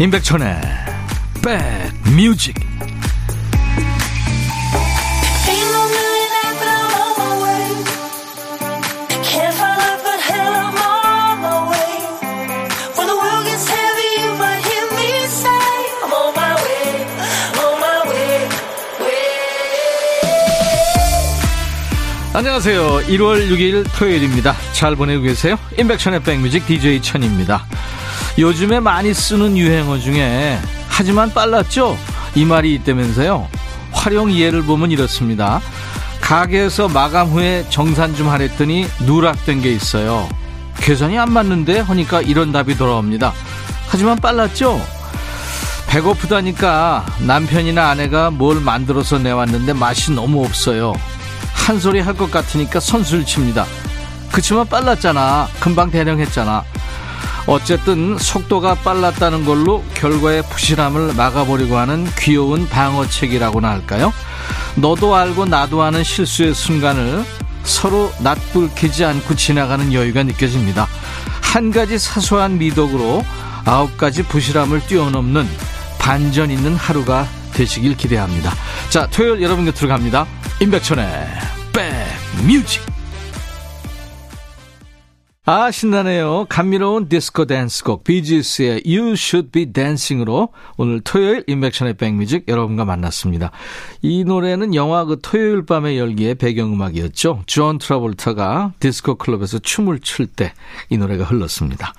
임백천의 백뮤직 안녕하세요. 1월 6일 토요일입니다. 잘 보내고 계세요? 임백천의 백뮤직 DJ 천입니다. 요즘에 많이 쓰는 유행어 중에 하지만 빨랐죠? 이 말이 있다면서요. 활용 예를 보면 이렇습니다. 가게에서 마감 후에 정산 좀 하랬더니 누락된 게 있어요. 계산이 안 맞는데 하니까 이런 답이 돌아옵니다. 하지만 빨랐죠? 배고프다니까 남편이나 아내가 뭘 만들어서 내왔는데 맛이 너무 없어요. 한 소리 할 것 같으니까 선수를 칩니다. 그치만 빨랐잖아. 금방 대령했잖아. 어쨌든 속도가 빨랐다는 걸로 결과의 부실함을 막아보려고 하는 귀여운 방어책이라고나 할까요? 너도 알고 나도 아는 실수의 순간을 서로 낯불키지 않고 지나가는 여유가 느껴집니다. 한 가지 사소한 미덕으로 아홉 가지 부실함을 뛰어넘는 반전 있는 하루가 되시길 기대합니다. 자, 토요일 여러분 곁으로 갑니다. 임백천의 백뮤직 아 신나네요. 감미로운 디스코 댄스곡 비지스의 You Should Be Dancing으로 오늘 토요일 임백천의 백뮤직 여러분과 만났습니다. 이 노래는 영화 그 토요일 밤의 열기의 배경음악이었죠. 존 트라볼타가 디스코 클럽에서 춤을 출 때 이 노래가 흘렀습니다.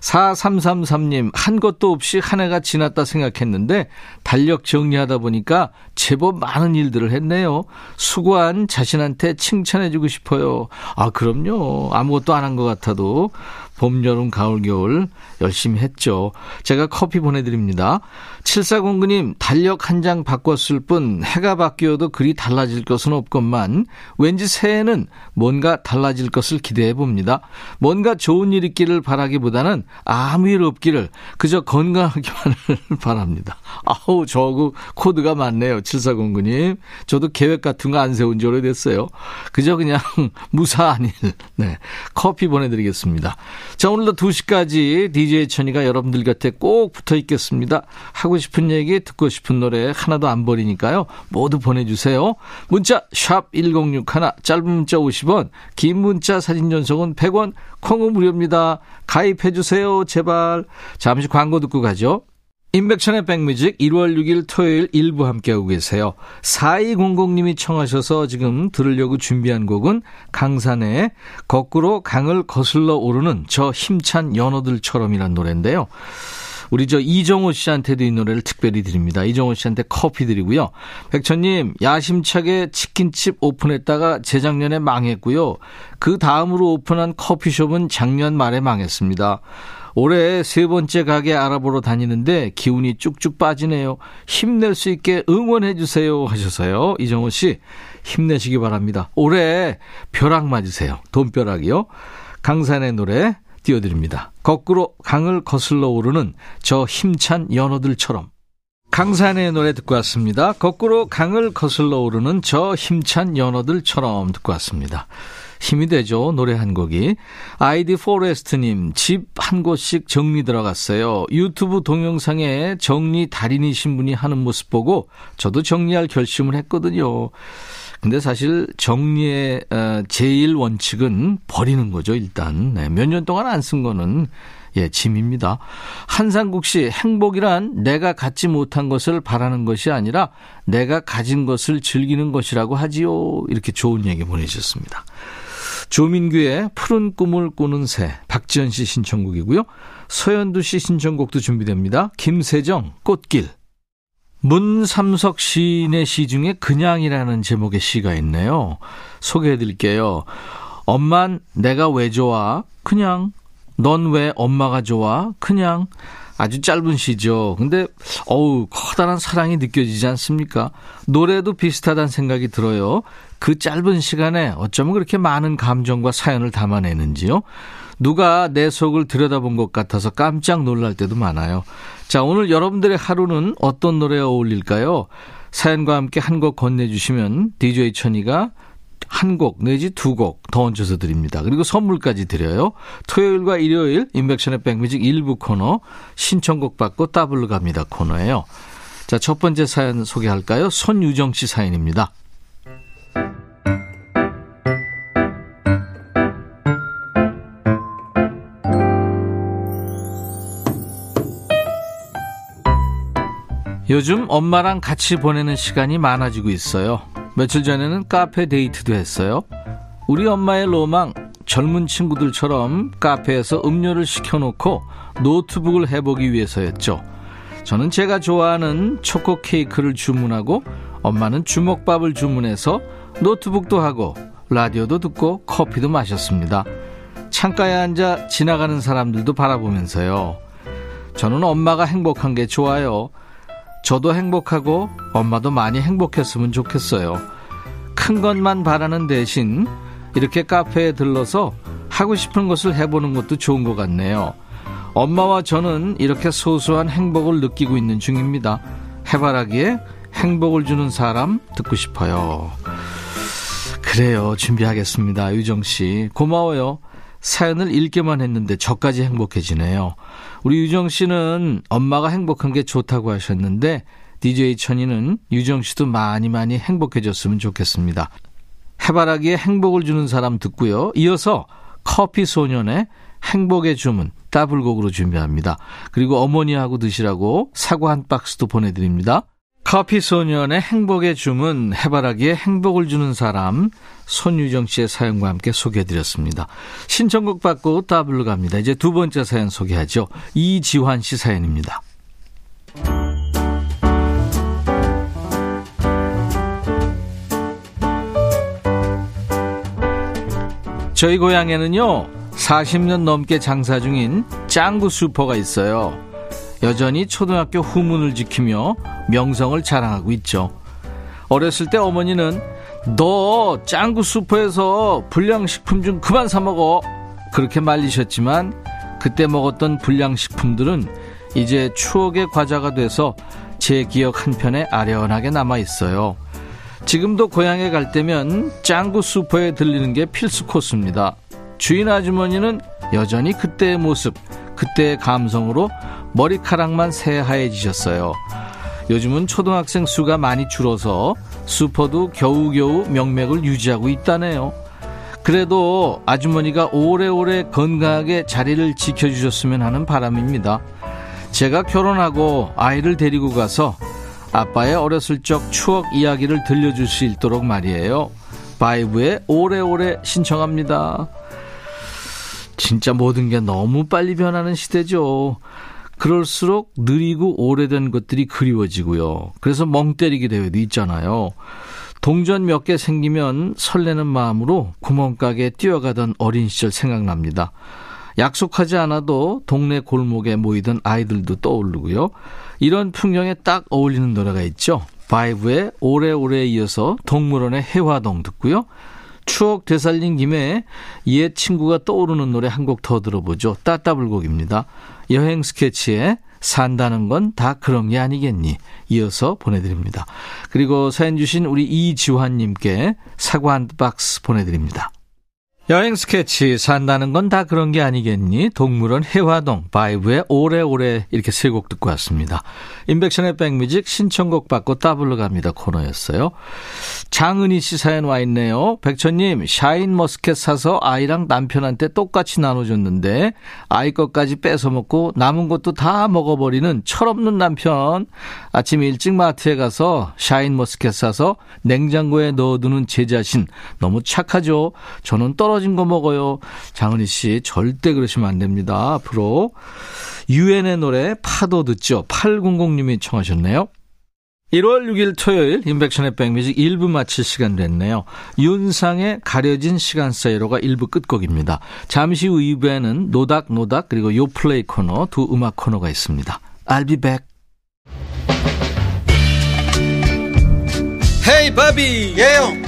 4333님, 한 것도 없이 한 해가 지났다 생각했는데, 달력 정리하다 보니까 제법 많은 일들을 했네요. 수고한 자신한테 칭찬해주고 싶어요. 아, 그럼요. 아무것도 안 한 것 같아도 봄, 여름, 가을, 겨울 열심히 했죠. 제가 커피 보내드립니다. 7409님, 달력 한 장 바꿨을 뿐 해가 바뀌어도 그리 달라질 것은 없건만 왠지 새해는 뭔가 달라질 것을 기대해 봅니다. 뭔가 좋은 일 있기를 바라기보다는 아무 일 없기를 그저 건강하기만을 바랍니다. 아우, 저거 코드가 많네요. 7409님. 저도 계획 같은 거 안 세운 지 오래됐어요. 그저 그냥 무사한 일. 네. 커피 보내드리겠습니다. 자, 오늘도 2시까지 DJ 천이가 여러분들 곁에 꼭 붙어 있겠습니다. 하고 싶은 얘기, 듣고 싶은 노래 하나도 안 버리니까요. 모두 보내주세요. 문자, 샵 1061, 짧은 문자 50원, 긴 문자 사진 전송은 100원, 콩은 무료입니다. 가입해주세요, 제발. 잠시 광고 듣고 가죠. 인백천의 백뮤직 1월 6일 토요일 일부 함께하고 계세요. 4200님이 청하셔서 지금 들으려고 준비한 곡은 강산의 거꾸로 강을 거슬러 오르는 저 힘찬 연어들처럼이란 노래인데요. 우리 저 이정호 씨한테도 이 노래를 특별히 드립니다. 이정호 씨한테 커피 드리고요. 백천님, 야심차게 치킨집 오픈했다가 재작년에 망했고요. 그 다음으로 오픈한 커피숍은 작년 말에 망했습니다. 올해 세 번째 가게 알아보러 다니는데 기운이 쭉쭉 빠지네요. 힘낼 수 있게 응원해 주세요 하셔서요. 이정호 씨 힘내시기 바랍니다. 올해 벼락 맞으세요. 돈벼락이요. 강산의 노래 띄워드립니다. 거꾸로 강을 거슬러 오르는 저 힘찬 연어들처럼. 강산의 노래 듣고 왔습니다. 거꾸로 강을 거슬러 오르는 저 힘찬 연어들처럼 듣고 왔습니다. 힘이 되죠. 노래 한 곡이. 아이디 포레스트님, 집 한 곳씩 정리 들어갔어요. 유튜브 동영상에 정리 달인이신 분이 하는 모습 보고 저도 정리할 결심을 했거든요. 근데 사실 정리의 어, 제일 원칙은 버리는 거죠, 일단. 네, 몇년 동안 안 쓴 거는 예, 짐입니다. 한상국 씨, 행복이란 내가 갖지 못한 것을 바라는 것이 아니라 내가 가진 것을 즐기는 것이라고 하지요. 이렇게 좋은 얘기 보내주셨습니다. 조민규의 푸른 꿈을 꾸는 새 박지현 씨 신청곡이고요. 서현두 씨 신청곡도 준비됩니다. 김세정 꽃길 문삼석 시인의 시 중에 그냥이라는 제목의 시가 있네요. 소개해 드릴게요. 엄만 내가 왜 좋아? 그냥 넌 왜 엄마가 좋아? 그냥 아주 짧은 시죠. 근데 어우 커다란 사랑이 느껴지지 않습니까? 노래도 비슷하다는 생각이 들어요. 그 짧은 시간에 어쩌면 그렇게 많은 감정과 사연을 담아내는지요. 누가 내 속을 들여다본 것 같아서 깜짝 놀랄 때도 많아요. 자, 오늘 여러분들의 하루는 어떤 노래가 어울릴까요? 사연과 함께 한 곡 건네주시면 DJ 천이가 한 곡 내지 두 곡 더 얹어서 드립니다. 그리고 선물까지 드려요. 토요일과 일요일 인백션의 백뮤직 일부 코너 신청곡 받고 따블로 갑니다 코너예요. 자, 첫 번째 사연 소개할까요? 손유정 씨 사연입니다. 요즘 엄마랑 같이 보내는 시간이 많아지고 있어요. 며칠 전에는 카페 데이트도 했어요. 우리 엄마의 로망, 젊은 친구들처럼 카페에서 음료를 시켜놓고 노트북을 해보기 위해서였죠. 저는 제가 좋아하는 초코 케이크를 주문하고 엄마는 주먹밥을 주문해서 노트북도 하고 라디오도 듣고 커피도 마셨습니다. 창가에 앉아 지나가는 사람들도 바라보면서요. 저는 엄마가 행복한 게 좋아요. 저도 행복하고 엄마도 많이 행복했으면 좋겠어요. 큰 것만 바라는 대신 이렇게 카페에 들러서 하고 싶은 것을 해보는 것도 좋은 것 같네요. 엄마와 저는 이렇게 소소한 행복을 느끼고 있는 중입니다. 해바라기에 행복을 주는 사람 듣고 싶어요. 그래요. 준비하겠습니다. 유정 씨. 고마워요. 사연을 읽기만 했는데 저까지 행복해지네요. 우리 유정 씨는 엄마가 행복한 게 좋다고 하셨는데 DJ 천이는 유정 씨도 많이 많이 행복해졌으면 좋겠습니다. 해바라기에 행복을 주는 사람 듣고요. 이어서 커피 소년의 행복의 주문 따블곡으로 준비합니다. 그리고 어머니하고 드시라고 사과 한 박스도 보내드립니다. 커피 소년의 행복의 주문 해바라기에 행복을 주는 사람 손유정 씨의 사연과 함께 소개해드렸습니다. 신청곡 받고 따블로 갑니다. 이제 두 번째 사연 소개하죠. 이지환 씨 사연입니다. 저희 고향에는요 40년 넘게 장사 중인 짱구 슈퍼가 있어요. 여전히 초등학교 후문을 지키며 명성을 자랑하고 있죠. 어렸을 때 어머니는 너 짱구 슈퍼에서 불량식품 좀 그만 사 먹어 그렇게 말리셨지만 그때 먹었던 불량식품들은 이제 추억의 과자가 돼서 제 기억 한편에 아련하게 남아 있어요. 지금도 고향에 갈 때면 짱구 슈퍼에 들리는 게 필수 코스입니다. 주인 아주머니는 여전히 그때의 모습, 그때의 감성으로 머리카락만 새하얘지셨어요. 요즘은 초등학생 수가 많이 줄어서 슈퍼도 겨우겨우 명맥을 유지하고 있다네요. 그래도 아주머니가 오래오래 건강하게 자리를 지켜주셨으면 하는 바람입니다. 제가 결혼하고 아이를 데리고 가서 아빠의 어렸을 적 추억 이야기를 들려줄 수 있도록 말이에요. 바이브에 오래오래 신청합니다. 진짜 모든 게 너무 빨리 변하는 시대죠. 그럴수록 느리고 오래된 것들이 그리워지고요. 그래서 멍 때리게 대회도 있잖아요. 동전 몇 개 생기면 설레는 마음으로 구멍가게 뛰어가던 어린 시절 생각납니다. 약속하지 않아도 동네 골목에 모이던 아이들도 떠오르고요. 이런 풍경에 딱 어울리는 노래가 있죠. 바이브의 오래오래 이어서 동물원의 혜화동 듣고요. 추억 되살린 김에 옛 친구가 떠오르는 노래 한 곡 더 들어보죠. 따따불곡입니다. 여행 스케치의 산다는 건 다 그런 게 아니겠니? 이어서 보내드립니다. 그리고 사연 주신 우리 이지환님께 사과 한 박스 보내드립니다. 여행 스케치 산다는 건 다 그런 게 아니겠니? 동물원 혜화동 바이브의 오래오래 이렇게 세 곡 듣고 왔습니다. 임백천의 백뮤직 신청곡 받고 따블로 갑니다 코너였어요. 장은희 씨 사연 와 있네요. 백천님 샤인 머스켓 사서 아이랑 남편한테 똑같이 나눠줬는데 아이 것까지 뺏어 먹고 남은 것도 다 먹어버리는 철없는 남편. 아침 일찍 마트에 가서 샤인 머스켓 사서 냉장고에 넣어두는 제 자신 너무 착하죠. 저는 떨어 떨어진 거 먹어요. 장은희 씨, 절대 그러시면 안 됩니다. 앞으로. 유엔의 노래 파도 듣죠. 800님이 청하셨네요. 1월 6일 토요일 인백션의 백뮤직 1부 마칠 시간 됐네요. 윤상의 가려진 시간 사이로가 1부 끝곡입니다. 잠시 후 2부에는 노닥노닥 그리고 요플레이 코너 두 음악 코너가 있습니다. I'll be back. 헤이 바비 예영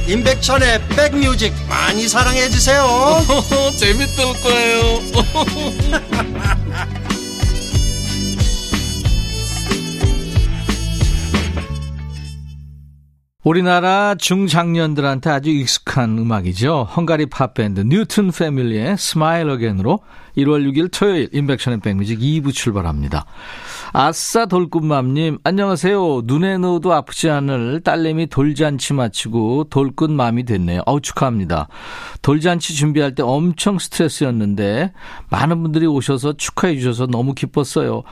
임백천의 백뮤직 많이 사랑해 주세요 재밌을 거예요 우리나라 중장년들한테 아주 익숙한 음악이죠. 헝가리 팝밴드 뉴튼 패밀리의 Smile Again으로 1월 6일 토요일 임백천의 백뮤직 2부 출발합니다. 아싸 돌끝맘님 안녕하세요. 눈에 넣어도 아프지 않을 딸내미 돌잔치 마치고 돌끝맘이 됐네요. 어우 축하합니다. 돌잔치 준비할 때 엄청 스트레스였는데 많은 분들이 오셔서 축하해 주셔서 너무 기뻤어요.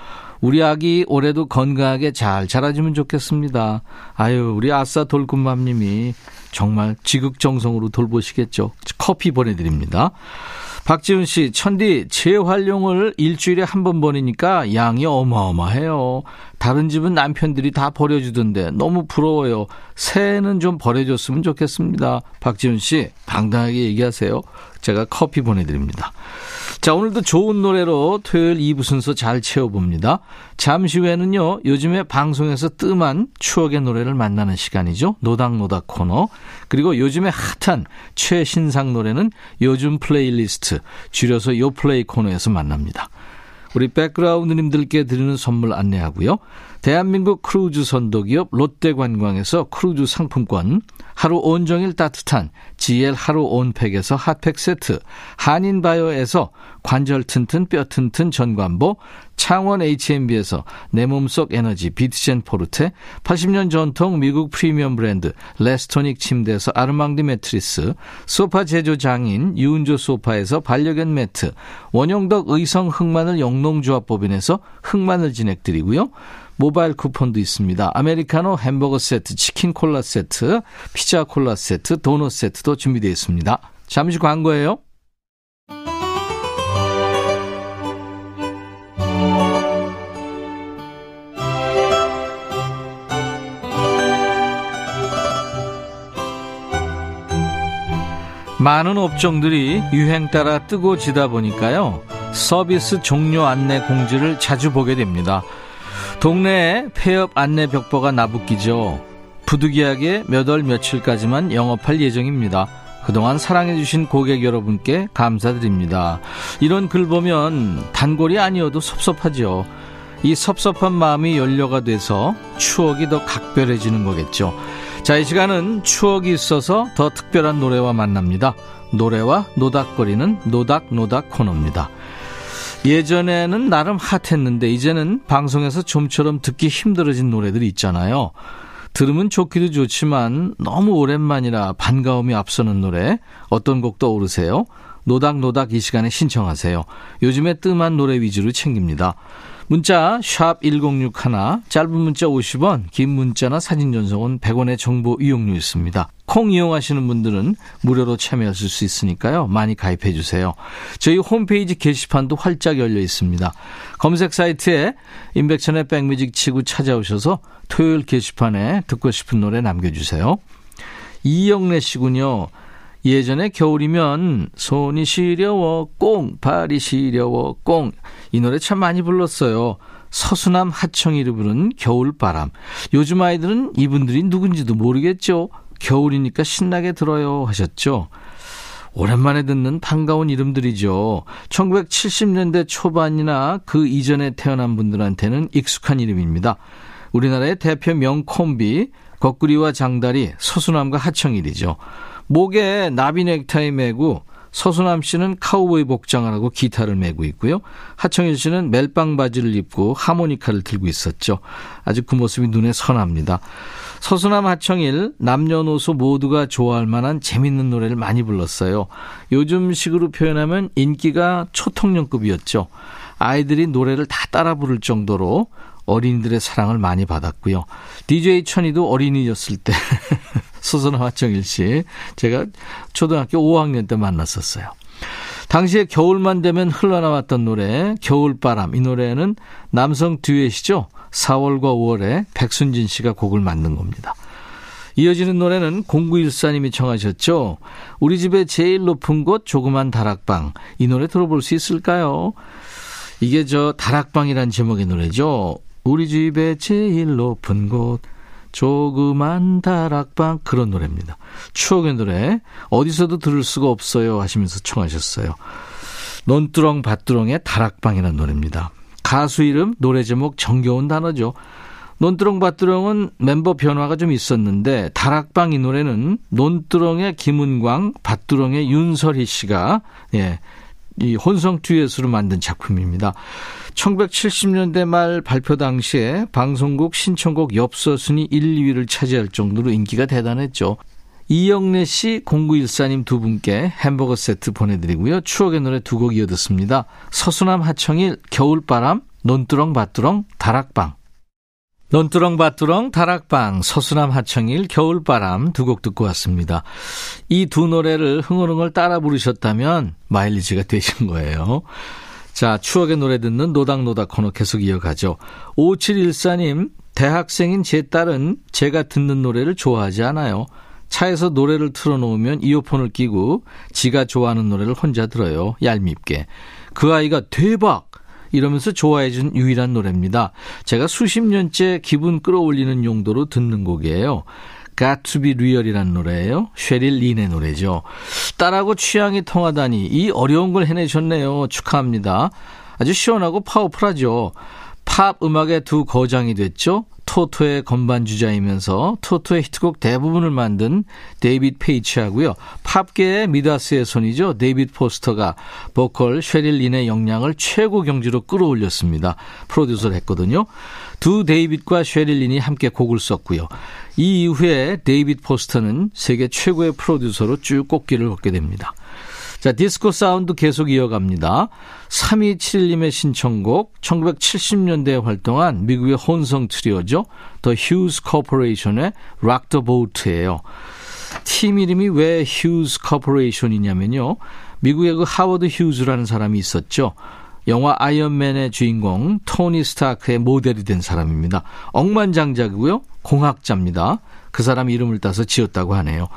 우리 아기 올해도 건강하게 잘 자라주면 좋겠습니다. 아유, 우리 아싸 돌꿈맘님이 정말 지극정성으로 돌보시겠죠. 커피 보내드립니다. 박지훈 씨, 천디, 재활용을 일주일에 한번 보내니까 양이 어마어마해요. 다른 집은 남편들이 다 버려주던데 너무 부러워요. 새해는 좀 버려줬으면 좋겠습니다. 박지훈 씨, 당당하게 얘기하세요. 제가 커피 보내드립니다. 자, 오늘도 좋은 노래로 토요일 2부 순서 잘 채워봅니다. 잠시 후에는요, 요즘에 방송에서 뜸한 추억의 노래를 만나는 시간이죠. 노닥노닥 코너. 그리고 요즘에 핫한 최신상 노래는 요즘 플레이리스트, 줄여서 요플레이 코너에서 만납니다. 우리 백그라운드님들께 드리는 선물 안내하고요. 대한민국 크루즈 선도기업 롯데관광에서 크루즈 상품권, 하루 온종일 따뜻한 GL 하루 온팩에서 핫팩 세트, 한인바이오에서 관절 튼튼 뼈 튼튼 전관보, 창원 H&B에서 내 몸속 에너지 비트젠 포르테, 80년 전통 미국 프리미엄 브랜드 레스토닉 침대에서 아르망디 매트리스, 소파 제조 장인 유운조 소파에서 반려견 매트, 원형덕 의성 흑마늘 영농조합법인에서 흑마늘 진행 드리고요. 모바일 쿠폰도 있습니다. 아메리카노 햄버거 세트, 치킨 콜라 세트, 피자 콜라 세트, 도넛 세트도 준비되어 있습니다. 잠시 광고예요. 많은 업종들이 유행 따라 뜨고 지다 보니까요. 서비스 종료 안내 공지를 자주 보게 됩니다. 동네에 폐업 안내 벽보가 나붙기죠. 부득이하게 몇 월 며칠까지만 영업할 예정입니다. 그동안 사랑해주신 고객 여러분께 감사드립니다. 이런 글 보면 단골이 아니어도 섭섭하죠. 이 섭섭한 마음이 연료가 돼서 추억이 더 각별해지는 거겠죠. 자, 이 시간은 추억이 있어서 더 특별한 노래와 만납니다. 노래와 노닥거리는 노닥노닥 코너입니다. 예전에는 나름 핫했는데 이제는 방송에서 좀처럼 듣기 힘들어진 노래들이 있잖아요. 들으면 좋기도 좋지만 너무 오랜만이라 반가움이 앞서는 노래 어떤 곡 떠오르세요? 노닥노닥 이 시간에 신청하세요. 요즘에 뜸한 노래 위주로 챙깁니다. 문자 1061, 짧은 문자 50원, 긴 문자나 사진 전송은 100원의 정보 이용료 있습니다. 콩 이용하시는 분들은 무료로 참여하실 수 있으니까요. 많이 가입해 주세요. 저희 홈페이지 게시판도 활짝 열려 있습니다. 검색 사이트에 인백천의 백뮤직 치고 찾아오셔서 토요일 게시판에 듣고 싶은 노래 남겨주세요. 이영래 씨군요. 예전에 겨울이면 손이 시려워 꽁 발이 시려워 꽁 이 노래 참 많이 불렀어요. 서수남 하청이를 부른 겨울바람. 요즘 아이들은 이분들이 누군지도 모르겠죠. 겨울이니까 신나게 들어요 하셨죠. 오랜만에 듣는 반가운 이름들이죠. 1970년대 초반이나 그 이전에 태어난 분들한테는 익숙한 이름입니다. 우리나라의 대표 명콤비 거꾸리와 장다리 서수남과 하청일이죠. 목에 나비 넥타이 메고 서수남 씨는 카우보이 복장을 하고 기타를 메고 있고요. 하청일 씨는 멜빵 바지를 입고 하모니카를 들고 있었죠. 아주 그 모습이 눈에 선합니다. 서수남 하청일 남녀노소 모두가 좋아할 만한 재밌는 노래를 많이 불렀어요. 요즘 식으로 표현하면 인기가 초통령급이었죠. 아이들이 노래를 다 따라 부를 정도로 어린이들의 사랑을 많이 받았고요. DJ 천이도 어린이였을 때 서선화 화정일 씨 제가 초등학교 5학년 때 만났었어요. 당시에 겨울만 되면 흘러나왔던 노래 겨울바람 이 노래는 남성 듀엣이죠. 4월과 5월에 백순진 씨가 곡을 만든 겁니다. 이어지는 노래는 0914님이 청하셨죠. 우리 집에 제일 높은 곳 조그만 다락방. 이 노래 들어볼 수 있을까요? 이게 저 다락방이란 제목의 노래죠. 우리 집에 제일 높은 곳 조그만 다락방 그런 노래입니다. 추억의 노래 어디서도 들을 수가 없어요 하시면서 청하셨어요. 논두렁 밭두렁의 다락방이라는 노래입니다. 가수 이름 노래 제목 정겨운 단어죠. 논두렁 밭두렁은 멤버 변화가 좀 있었는데 다락방 이 노래는 논두렁의 김은광, 밭두렁의 윤설희 씨가 예, 이 혼성 듀엣으로 만든 작품입니다. 1970년대 말 발표 당시에 방송국 신청곡 엽서 순위 1, 2위를 차지할 정도로 인기가 대단했죠. 이영래 씨, 0914님 두 분께 햄버거 세트 보내드리고요. 추억의 노래 두 곡 이어 듣습니다. 서수남 하청일, 겨울바람, 논두렁 밭두렁, 다락방. 논두렁 밭두렁 다락방 서수남 하청일 겨울바람 두 곡 듣고 왔습니다. 이 두 노래를 흥얼흥얼 따라 부르셨다면 마일리지가 되신 거예요. 자 추억의 노래 듣는 노닥노닥 코너 계속 이어가죠. 5714님 대학생인 제 딸은 제가 듣는 노래를 좋아하지 않아요. 차에서 노래를 틀어놓으면 이어폰을 끼고 지가 좋아하는 노래를 혼자 들어요. 얄밉게. 그 아이가 대박! 이러면서 좋아해 준 유일한 노래입니다. 제가 수십 년째 기분 끌어올리는 용도로 듣는 곡이에요. Got to be real이라는 노래예요. 쉐릴 린의 노래죠. 딸하고 취향이 통하다니 이 어려운 걸 해내셨네요. 축하합니다. 아주 시원하고 파워풀하죠. 팝 음악의 두 거장이 됐죠. 토토의 건반 주자이면서 토토의 히트곡 대부분을 만든 데이빗 페이치하고요. 팝계의 미다스의 손이죠. 데이빗 포스터가 보컬 쉐릴 린의 역량을 최고 경지로 끌어올렸습니다. 프로듀서를 했거든요. 두 데이빗과 쉐릴 린이 함께 곡을 썼고요. 이 이후에 데이빗 포스터는 세계 최고의 프로듀서로 쭉 꽃길을 걷게 됩니다. 자, 디스코 사운드 계속 이어갑니다. 3271님의 신청곡, 1970년대에 활동한 미국의 혼성 트리오죠. The Hughes Corporation의 Rock the Boat예요. 팀 이름이 왜 Hughes Corporation이냐면요. 미국의 그 하워드 휴즈라는 사람이 있었죠. 영화 아이언맨의 주인공 토니 스타크의 모델이 된 사람입니다. 억만장자고요. 공학자입니다. 그 사람 이름을 따서 지었다고 하네요.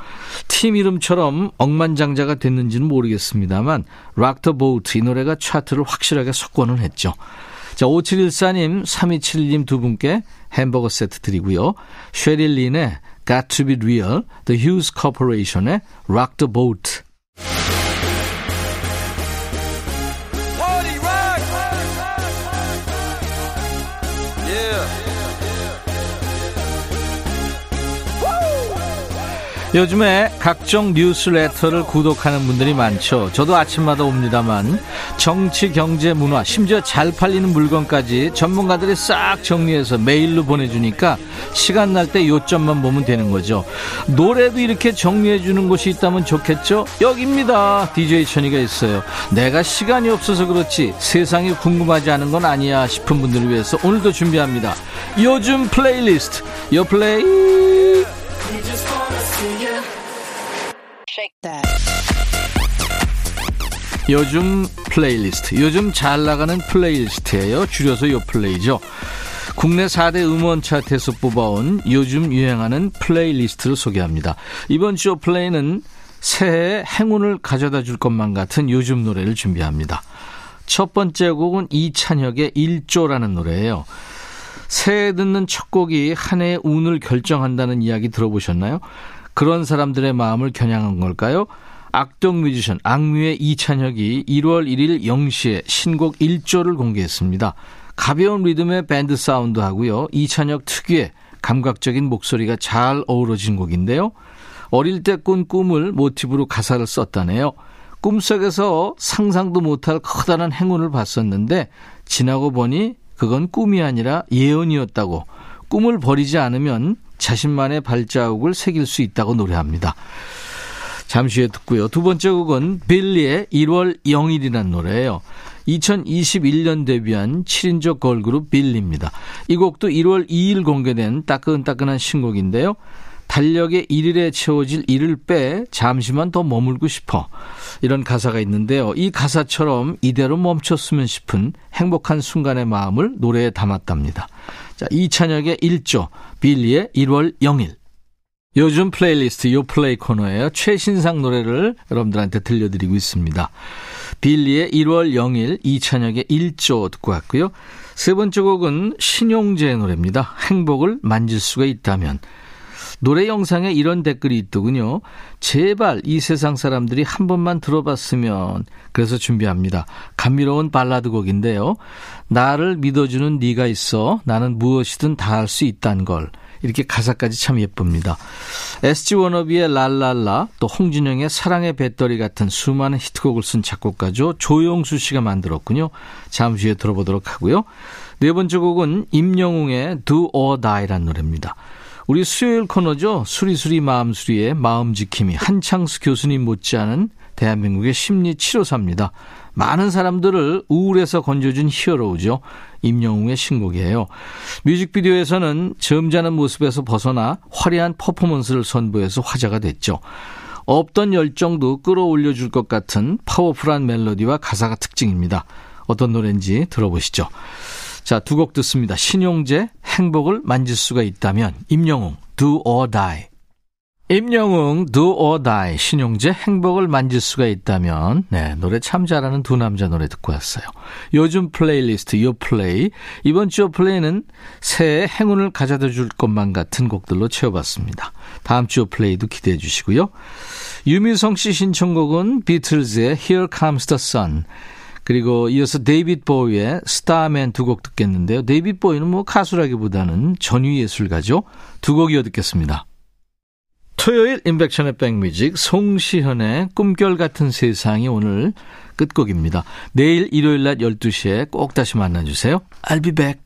팀 이름처럼 억만장자가 됐는지는 모르겠습니다만 락더 보우트 이 노래가 차트를 확실하게 석권을 했죠. 자, 5714님, 3271님 두 분께 햄버거 세트 드리고요. 쉐릴 린의 Got to be real, The Hughes Corporation의 Rock the Boat. 요즘에 각종 뉴스레터를 구독하는 분들이 많죠. 저도 아침마다 옵니다만 정치, 경제, 문화, 심지어 잘 팔리는 물건까지 전문가들이 싹 정리해서 메일로 보내주니까 시간 날 때 요점만 보면 되는 거죠. 노래도 이렇게 정리해 주는 곳이 있다면 좋겠죠? 여기입니다. DJ 천이가 있어요. 내가 시간이 없어서 그렇지 세상이 궁금하지 않은 건 아니야 싶은 분들을 위해서 오늘도 준비합니다. 요즘 플레이리스트. 요 플레이. 요즘 플레이리스트. 요즘 잘 나가는 playlist예요. 줄여서 요 플레이죠. 국내 4대 음원 차트에서 뽑아온 요즘 유행하는 playlist를 소개합니다. 이번 주 플레이는 새해에 행운을 가져다 줄 것만 같은 요즘 노래를 준비합니다. 첫 번째 곡은 이찬혁의 1조라는 노래예요. 새해 듣는 첫 곡이 한 해의 운을 결정한다는 이야기 들어보셨나요? 그런 사람들의 마음을 겨냥한 걸까요? 악동 뮤지션 악뮤의 이찬혁이 1월 1일 0시에 신곡 1조를 공개했습니다. 가벼운 리듬의 밴드 사운드 하고요. 이찬혁 특유의 감각적인 목소리가 잘 어우러진 곡인데요. 어릴 때 꾼 꿈을 모티브로 가사를 썼다네요. 꿈속에서 상상도 못할 커다란 행운을 봤었는데 지나고 보니 그건 꿈이 아니라 예언이었다고 꿈을 버리지 않으면 자신만의 발자국을 새길 수 있다고 노래합니다. 잠시 후에 듣고요. 두 번째 곡은 빌리의 1월 0일이라는 노래예요. 2021년 데뷔한 7인조 걸그룹 빌리입니다. 이 곡도 1월 2일 공개된 따끈따끈한 신곡인데요. 달력에 1일에 채워질 일을 빼 잠시만 더 머물고 싶어. 이런 가사가 있는데요. 이 가사처럼 이대로 멈췄으면 싶은 행복한 순간의 마음을 노래에 담았답니다. 자, 이찬혁의 1조, 빌리의 1월 0일. 요즘 플레이리스트 요플레이 코너에요. 최신상 노래를 여러분들한테 들려드리고 있습니다. 빌리의 1월 0일 이찬혁의 1조 듣고 왔고요. 세 번째 곡은 신용재의 노래입니다. 행복을 만질 수가 있다면. 노래 영상에 이런 댓글이 있더군요. 제발 이 세상 사람들이 한 번만 들어봤으면. 그래서 준비합니다. 감미로운 발라드 곡인데요. 나를 믿어주는 네가 있어. 나는 무엇이든 다 할 수 있다는 걸. 이렇게 가사까지 참 예쁩니다. SG 워너비의 랄랄라, 또 홍진영의 사랑의 배터리 같은 수많은 히트곡을 쓴 작곡가죠. 조용수 씨가 만들었군요. 잠시 후에 들어보도록 하고요. 네 번째 곡은 임영웅의 Do or Die란 노래입니다. 우리 수요일 코너죠. 수리수리 마음수리의 마음지킴이 한창수 교수님 못지않은 대한민국의 심리 치료사입니다. 많은 사람들을 우울에서 건져준 히어로죠. 임영웅의 신곡이에요. 뮤직비디오에서는 점잖은 모습에서 벗어나 화려한 퍼포먼스를 선보여서 화제가 됐죠. 없던 열정도 끌어올려 줄 것 같은 파워풀한 멜로디와 가사가 특징입니다. 어떤 노래인지 들어보시죠. 자, 두 곡 듣습니다. 신용재, 행복을 만질 수가 있다면, 임영웅, Do or Die. 임영웅, Do or Die, 신용재, 행복을 만질 수가 있다면, 네, 노래 참 잘하는 두 남자 노래 듣고 왔어요. 요즘 플레이리스트, 요 플레이. 이번 주 플레이는 새해 행운을 가져다 줄 것만 같은 곡들로 채워봤습니다. 다음 주 플레이도 기대해 주시고요. 유미성 씨 신청곡은 비틀즈의 Here Comes the Sun. 그리고 이어서 데이빗 보위의 Starman 두 곡 듣겠는데요. 데이빗 보위는 뭐 가수라기보다는 전위 예술가죠. 두 곡 이어 듣겠습니다. 토요일 임백천의 백뮤직 송시현의 꿈결 같은 세상이 오늘 끝곡입니다. 내일 일요일 낮 12시에 꼭 다시 만나주세요. I'll be back.